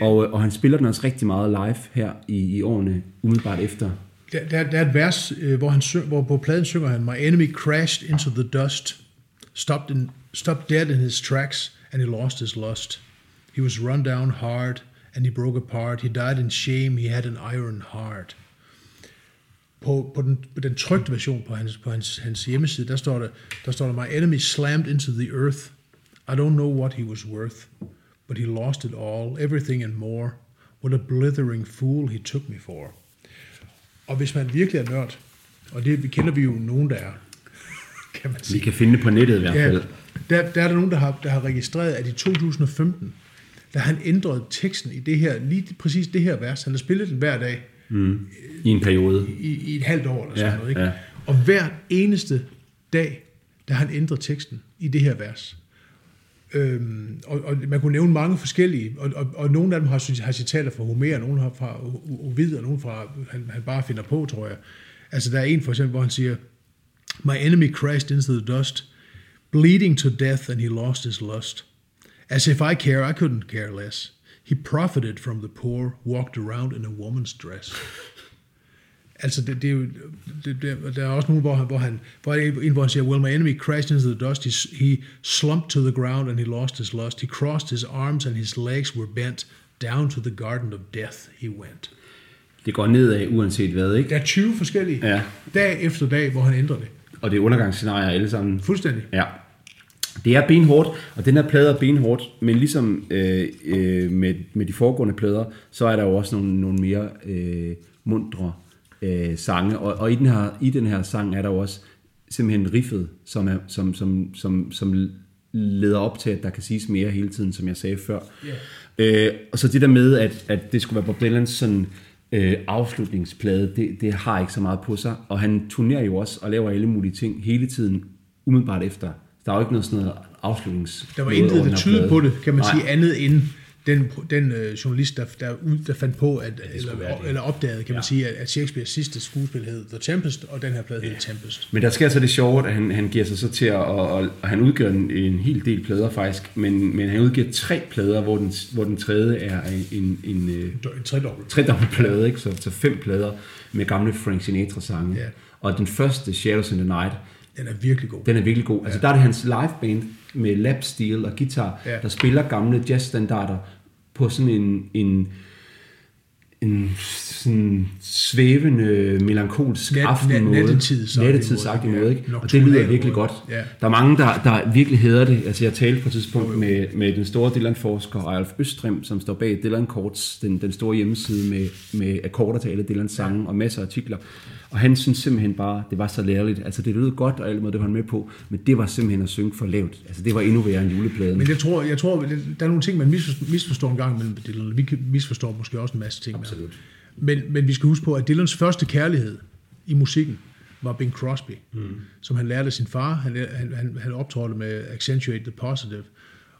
Og, øh, og han spiller den også rigtig meget live her i, i årene umiddelbart efter. Der, der, der er et vers, øh, hvor, han syng, hvor på pladen synger han, My enemy crashed into the dust, stopped, in, stopped dead in his tracks, and he lost his lust. He was run down hard, and he broke apart. He died in shame, he had an iron heart. På, på, den, på den trykte version på hans, på hans, hans hjemmeside, der står, der, der står der, My enemy slammed into the earth. I don't know what he was worth, but he lost it all, everything and more. What a blithering fool he took me for. Og hvis man virkelig er nørd, og det kender vi jo nogen, der er, kan man Vi sige. kan finde det på nettet i hvert Ja, fald. der, der er der nogen, der har, der har registreret, at i 2015, der har han ændret teksten i det her, lige præcis det her vers. Han har spillet den hver dag I en periode. i, i et halvt år eller sådan Ja, noget. Ikke? ja. Og hver eneste dag, der han ændret teksten i det her vers. Øhm, og, og man kunne nævne mange forskellige, og, og, og nogle af dem har, har citater fra Homer, nogle har fra Ovid, og nogle fra, han, han bare finder på, tror jeg. Altså der er en for eksempel, hvor han siger, My enemy crashed into the dust, bleeding to death, and he lost his lust. As if I care, I couldn't care less. He profited from the poor, walked around in a woman's dress. [LAUGHS] Altså, det, det er jo, det, det, der er også nogen, hvor han, hvor han, hvor en, hvor han siger, well, my enemy crashed into the dust, he, he slumped to the ground and he lost his lust. He crossed his arms and his legs were bent. Down to the garden of death he went. Det går nedad uanset hvad, ikke? Der er 20 forskellige, Ja. dag efter dag, hvor han ændrer det. Og det er undergangsscenarier alle sammen. Fuldstændig. Ja. Det er benhårdt, og den her plade er benhårdt, men ligesom øh, øh, med, med de foregående plader, så er der jo også nogle, nogle mere øh, mundre øh, sange, og, og i, den her, i den her sang er der jo også simpelthen riffet, som, er, som, som, som, som leder op til, at der kan siges mere hele tiden, som jeg sagde før. Yeah. Øh, og så det der med, at, at det skulle være Bob Dylans sådan, øh, afslutningsplade, det, det har ikke så meget på sig. Og han turnerer jo også og laver alle mulige ting hele tiden, umiddelbart efter. Der er jo ikke noget sådan noget afslutnings... Der var intet, der tyder på det, kan man Nej. sige, andet end den, den øh, journalist, der, der, ud, der fandt på, at, eller, eller opdagede, kan ja. man sige, at, at Shakespeares sidste skuespil hed The Tempest, og den her plade ja. hed Tempest. Men der sker så det sjovt, at han, han giver sig så til at, og, og, han udgiver en, en hel del plader faktisk, men, men han udgiver tre plader, hvor den, hvor den tredje er en, en, en, øh, en tredobbelt. tredobbelt plade, ikke? Så, så fem plader med gamle Frank Sinatra-sange. Ja. Og den første, Shadows in the Night, den er virkelig god. Den er virkelig god. Altså, ja. Altså der er det hans liveband med lap steel og guitar, ja. der spiller gamle jazzstandarder på sådan en, en, en sådan svævende, melankolsk Nat, aftenmåde. Nattetidsagtig måde. måde ikke? Og det lyder virkelig godt. Ja. Der er mange, der, der virkelig hedder det. Altså jeg talte på et tidspunkt med, med den store Dylan-forsker, Ejolf Østrem, som står bag Dylan Courts, den, den store hjemmeside med, med akkorder til alle Dylan sange ja. og masser af artikler. Og han synes simpelthen bare, det var så lærligt. Altså det lød godt, og alle måde, det var han med på, men det var simpelthen at synge for lavt. Altså det var endnu værre end julepladen. Men jeg tror, jeg tror der er nogle ting, man misforstår en gang mellem Dylan. Vi misforstår måske også en masse ting. Absolut. Men, men vi skal huske på, at Dylans første kærlighed i musikken var Bing Crosby, mm. som han lærte af sin far. Han, han, han, han optrådte med Accentuate the Positive.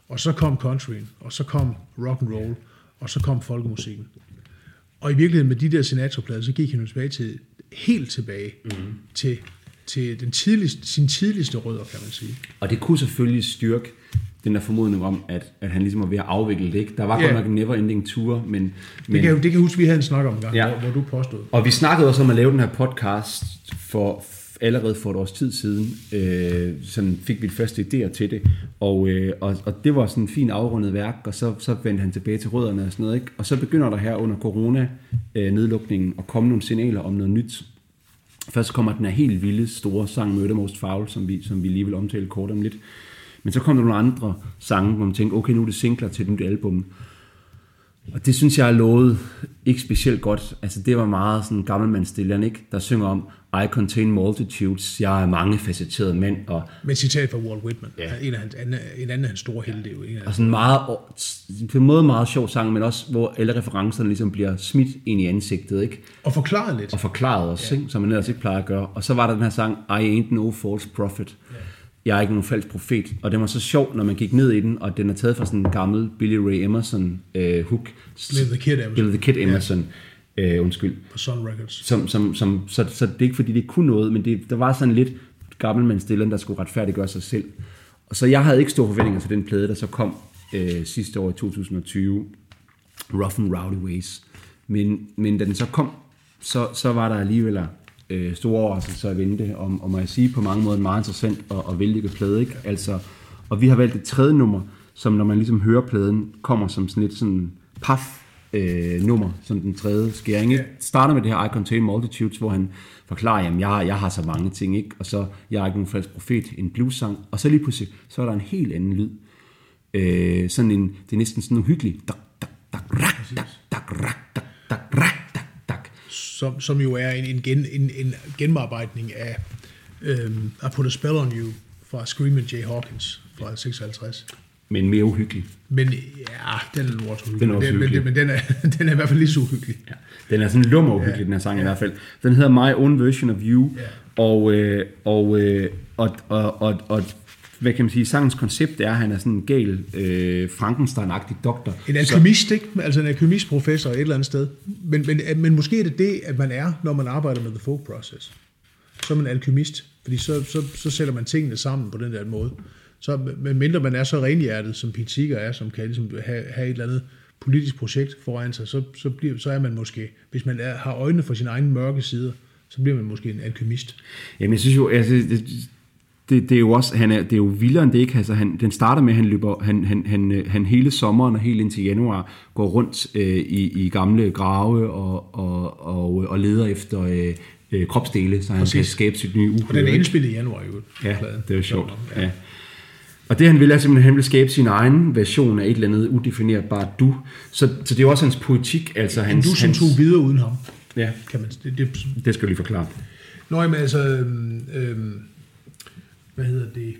Og så kom countryen, og så kom rock and roll, og så kom folkemusikken. Og i virkeligheden med de der Sinatra-plader, så gik han jo tilbage til, helt tilbage mm. til, til den tidligste, sin tidligste rødder, kan man sige. Og det kunne selvfølgelig styrke den der formodning om, at, at han ligesom var ved at afvikle det. Ikke? Der var ja. godt nok en never ending tour, men... Det, men kan, det kan jeg huske, vi havde en snak om en gang, ja. hvor, hvor du påstod. Og vi snakkede også om at lave den her podcast for allerede for et års tid siden. Øh, sådan fik vi de første idéer til det, og, øh, og, og det var sådan en fin afrundet værk, og så, så vendte han tilbage til rødderne og sådan noget. Ikke? Og så begynder der her under corona-nedlukningen øh, at komme nogle signaler om noget nyt. Først kommer den her helt vilde store sang Murder Most Foul, som vi, som vi lige vil omtale kort om lidt. Men så kom der nogle andre sange, hvor man tænkte, okay, nu er det singler til et nyt album. Og det synes jeg er lovet ikke specielt godt. Altså det var meget sådan gammelmandsstilleren, ikke? Der synger om, I contain multitudes, jeg er mange facetterede mænd. Og, Med citat fra Walt Whitman, ja. en, af hans, en anden af hans store helte. Ja. En og sådan meget, på en måde meget sjov sang, men også hvor alle referencerne ligesom bliver smidt ind i ansigtet, ikke? Og forklaret lidt. Og forklaret også, ja. ikke? som man ellers ikke plejer at gøre. Og så var der den her sang, I ain't no false prophet. Ja jeg er ikke nogen falsk profet. Og det var så sjovt, når man gik ned i den, og den er taget fra sådan en gammel Billy Ray Emerson uh, hook. Billy the Kid Emerson. Billy the Kid Emerson. Yeah. Uh, undskyld. På Sun Records. Som, som, som, så, så det er ikke fordi, det kunne noget, men det, der var sådan lidt gammel man stille, der skulle retfærdiggøre sig selv. Og så jeg havde ikke store forventninger til den plade, der så kom uh, sidste år i 2020. Rough and Rowdy Ways. Men, men da den så kom, så, så var der alligevel øh, store overraskelser at vente, og, og må jeg sige på mange måder en meget interessant og, og vellykket plade. Ikke? Altså, og vi har valgt et tredje nummer, som når man ligesom hører pladen, kommer som sådan et sådan paf øh, nummer, som den tredje skæring. Ikke? Starter med det her I Contain Multitudes, hvor han forklarer, at jeg, jeg har så mange ting, ikke? og så jeg er ikke nogen falsk profet, en blues-sang, og så lige pludselig, så er der en helt anden lyd. Øh, sådan en, det er næsten sådan uhyggeligt. Dak, dak, dak, rak, dak, dak, rak, dak, dak, rak, som, som jo er en, en, gen, en, en genbearbejdning af øhm, I Put a Spell on You fra Screaming Jay Hawkins fra 56. Men mere uhyggelig. Men ja, den er også uhyggelig. Den er også uhyggelig. Men, men den, er, [LAUGHS] den er i hvert fald lige så uhyggelig. Ja. Den er sådan lummer uhyggelig, ja. den her sang ja. i hvert fald. Den hedder My Own Version of You. Ja. Og, øh, og, øh, og, og, og, og hvad kan man sige, sangens koncept er, at han er sådan en gal øh, Frankenstein-agtig doktor. En alkymist, ikke? Altså en alkymistprofessor et eller andet sted. Men, men, men måske er det det, at man er, når man arbejder med The Folk Process. Så er man alkymist, fordi så, så, så sætter man tingene sammen på den der måde. Så men mindre man er så renhjertet, som Pete Seeger er, som kan ligesom have, have et eller andet politisk projekt foran sig, så, så, bliver, så er man måske, hvis man er, har øjnene for sin egen mørke sider, så bliver man måske en alkymist. Jamen jeg synes jo, altså, det, det, er jo også, han er, det er jo vildere end det ikke. Altså, han, den starter med, at han løber, han, han, han, han hele sommeren og helt indtil januar går rundt øh, i, i gamle grave og, og, og, og leder efter øh, øh, kropsdele, så han Præcis. kan skabe sit nye uhyre. Og den er indspillet i januar jo. Ja, det er sjovt. Ja. Og det han vil er simpelthen, at han vil skabe sin egen version af et eller andet udefinerbart du. Så, så det er jo også hans poetik. Altså hans, en du, som hans... tog videre uden ham. Ja, kan man, det, det, det skal du lige forklare. Nå, men altså, øhm, øhm, hvad hedder det,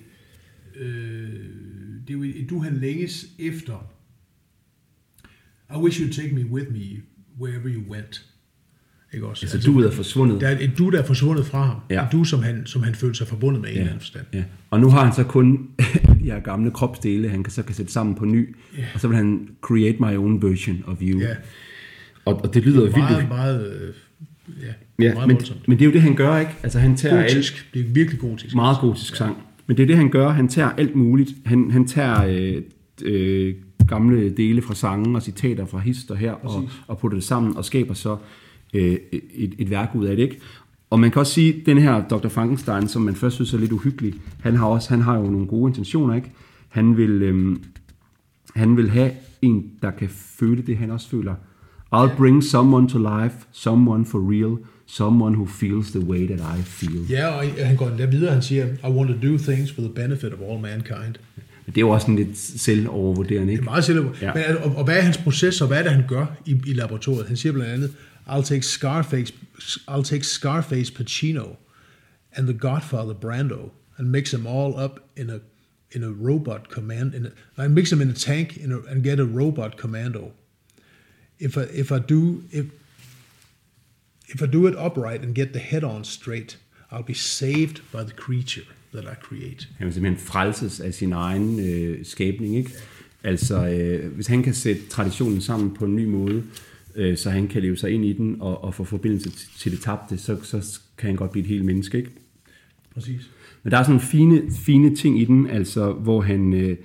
øh, det er jo et du, han længes efter. I wish you'd take me with me wherever you went. Ikke også? Altså, du er forsvundet. Der er et du, der er forsvundet fra ham. Ja. Du, som han, som han følte sig forbundet med i en eller anden forstand. Ja. Og nu har han så kun [LAUGHS] de her gamle kropsdele, han kan så kan sætte sammen på ny, Ja. og så vil han create my own version of you. Ja. Og, og det lyder vildt. Meget, meget, øh, ja, ja, meget men, voldsomt. men det er jo det, han gør, ikke? Altså, han tager alt, Gotisk. Det er virkelig gotisk. meget gotisk sang. Men det er det, han gør. Han tager alt muligt. Han, han tager øh, øh, gamle dele fra sangen og citater fra hist og her, og, og putter det sammen og skaber så øh, et, et værk ud af det, ikke? Og man kan også sige, at den her Dr. Frankenstein, som man først synes er lidt uhyggelig, han har, også, han har jo nogle gode intentioner, ikke? Han vil, øhm, han vil have en, der kan føle det, han også føler. I'll bring someone to life, someone for real, someone who feels the way that I feel. Ja, og han går endda videre, han siger, I want to do things for the benefit of all mankind. Men det er jo også en lidt selvovervurderende, Det ikke? er meget selv. Ja. Ja. Men, og, og, hvad er hans proces, og hvad er det, han gør i, i laboratoriet? Han siger blandt andet, I'll take Scarface, I'll take Scarface Pacino and the Godfather Brando and mix them all up in a in a robot command. In a, I mix them in a tank in a, and get a robot commando. If I if I do if if I do it upright and get the head on straight, I'll be saved by the creature that I create. Han vil simpelthen frelses af sin egen øh, skabning, ikke? Altså, øh, hvis han kan sætte traditionen sammen på en ny måde, øh, så han kan leve sig ind i den og, og få forbindelse til, til det tabte, så, så kan han godt blive et helt menneske, ikke? Præcis. Men der er sådan nogle fine, fine ting i den, altså, hvor han, øh,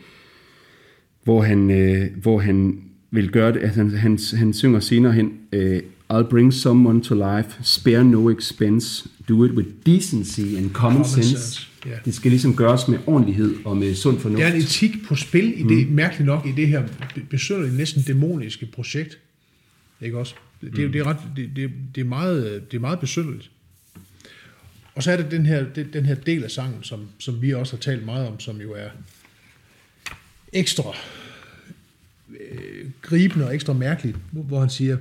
hvor han, øh, hvor han vil gøre det. Altså, han, han, han synger senere hen, øh, I'll bring someone to life, spare no expense, do it with decency and common, Common sense. sense. Det skal ligesom gøres med ordentlighed og med sund fornuft. Der er en etik på spil i det, mm. mærkeligt nok, i det her be- besynderlige, næsten dæmoniske projekt. Ikke også? Det, det, er jo- det, er, ret, det, det, det, er meget, det er meget besynderligt. Og så er det den her, det, den her del af sangen, som, som vi også har talt meget om, som jo er ekstra øh, gribende og ekstra mærkeligt, hvor- han siger,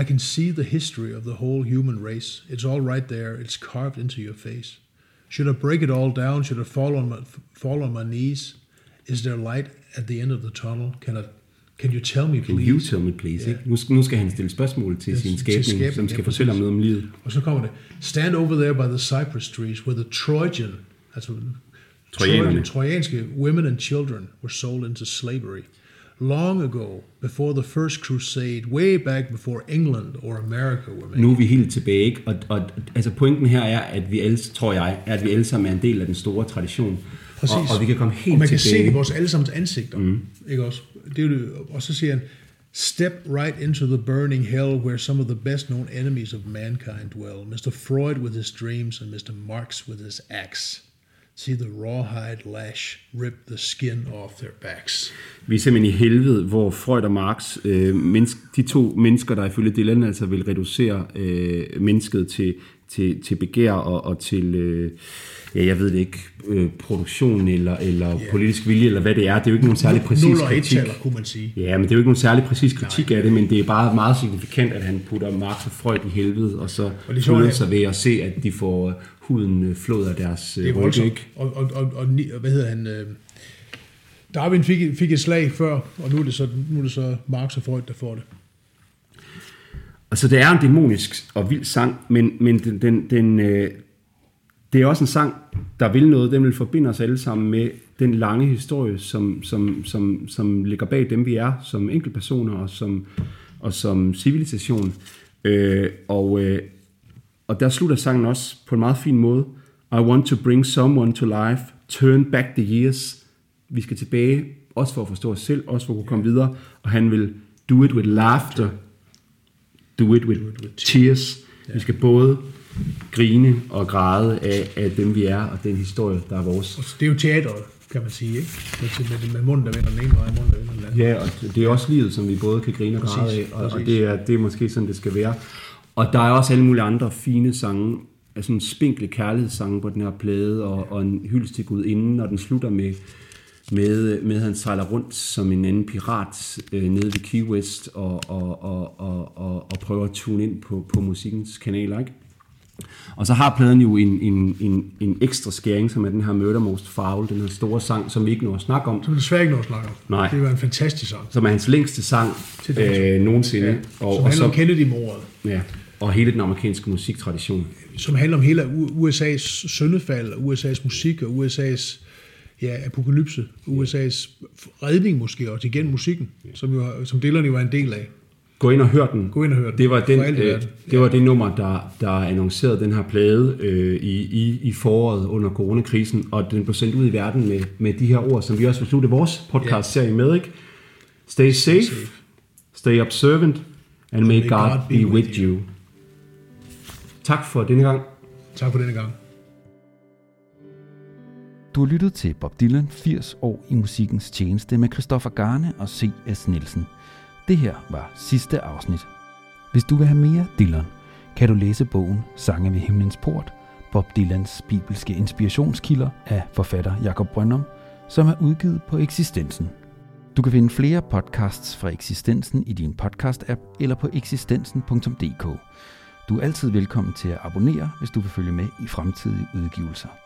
I can see the history of the whole human race. It's all right there. It's carved into your face. Should I break it all down? Should I fall on my, fall on my knees? Is there light at the end of the tunnel? Can I, can you tell me, Can please? you tell me please? Ja. Ikke? Nu, skal, nu skal han stille spørgsmål til Ja, sin til skabning, skabningen, som skal ja, fortælle præcis. noget om livet. Og så kommer det, stand over there by the cypress trees where the Trojan, altså Trojanerne. Trojan, trojanske women and children were sold into slavery. Long ago, before the first crusade, way back before England or America were made. Nu er vi helt tilbage, ikke? Og, og altså pointen her er, at vi alle, tror jeg, er, at vi alle sammen er en del af den store tradition. Præcis. Og, og vi kan komme helt og man kan tilbage. se det i vores allesammens ansigter. Mm. Ikke også? Det er det. Og så siger han, Step right into the burning hell where some of the best known enemies of mankind dwell. Mr. Freud with his dreams and Mr. Marx with his axe. See the rawhide lash rip the skin off their backs. Vi er simpelthen i helvede, hvor Freud og Marx, øh, menneske, de to mennesker, der ifølge Dylan altså vil reducere øh, mennesket til, til, til begær og, og til, øh, ja, jeg ved det ikke, øh, produktion eller, eller yeah. politisk vilje, eller hvad det er. Det er jo ikke nogen særlig præcis Nul og kritik. et kunne man sige. Ja, men det er jo ikke nogen særlig præcis kritik af det, men det er bare meget signifikant, at han putter Marx og Freud i helvede, og så er at- sig ved at se, at de får øh, huden øh, flået af deres er øh, ryg? Og, og, og, og hvad hedder han? Øh, Darwin fik, fik et slag før, og nu er, det så, nu er det så Marx og Freud, der får det. Altså, det er en dæmonisk og vild sang, men, men den, den, den, øh, det er også en sang, der vil noget. Den vil forbinde os alle sammen med den lange historie, som, som, som, som ligger bag dem, vi er som enkeltpersoner og som, og som civilisation. Øh, og, øh, og der slutter sangen også på en meget fin måde. I want to bring someone to life, turn back the years. Vi skal tilbage, også for at forstå os selv, også for at kunne komme videre. Og han vil do it with laughter, do it with, tears. Vi skal både grine og græde af, af dem, vi er, og den historie, der er vores. Det er jo teateret, kan man sige, ikke? Med, med, munden, der vender den ene vej, og munden, der vender den anden. Ja, og det er også livet, som vi både kan grine og Præcis, græde af, og, og det, er, det er måske sådan, det skal være. Og der er også alle mulige andre fine sange, altså en spinkle kærlighedssange på den her plade, og, og en hyldest til Gud inden, og den slutter med, med, med han sejler rundt som en anden pirat øh, nede ved Key West, og, og, og, og, og, og prøver at tune ind på, på musikkens kanaler, ikke? Og så har pladen jo en, en, en, en ekstra skæring, som er den her Murder Most Foul, den her store sang, som vi ikke når at snakke om. Som desværre ikke noget at snakke om. Nej. Det var en fantastisk sang. Som er hans længste sang Til øh, nogensinde. Ja, og, som og, handler så, om Kennedy-mordet. ja, og hele den amerikanske musiktradition. Som handler om hele USA's søndefald, og USA's musik, og USA's ja, apokalypse, USA's redning måske, og igen musikken, som, jo, som Dylan jo var en del af. Gå ind og hør den. Gå ind og hør den. Det var, den, øh, det, var det nummer, der, der annoncerede den her plade øh, i, i, i foråret under coronakrisen, og den blev sendt ud i verden med, med de her ord, som vi også vil slutte vores podcast-serie med. Ikke? Stay safe, safe. stay observant, and may God be with you. Tak for denne gang. Tak for denne gang. Du har lyttet til Bob Dylan 80 år i musikkens tjeneste med Christoffer Garne og C.S. Nielsen. Det her var sidste afsnit. Hvis du vil have mere Dylan, kan du læse bogen Sange ved himlens port, Bob Dylans bibelske inspirationskilder af forfatter Jakob Brøndum, som er udgivet på Eksistensen. Du kan finde flere podcasts fra Eksistensen i din podcast-app eller på eksistensen.dk. Du er altid velkommen til at abonnere, hvis du vil følge med i fremtidige udgivelser.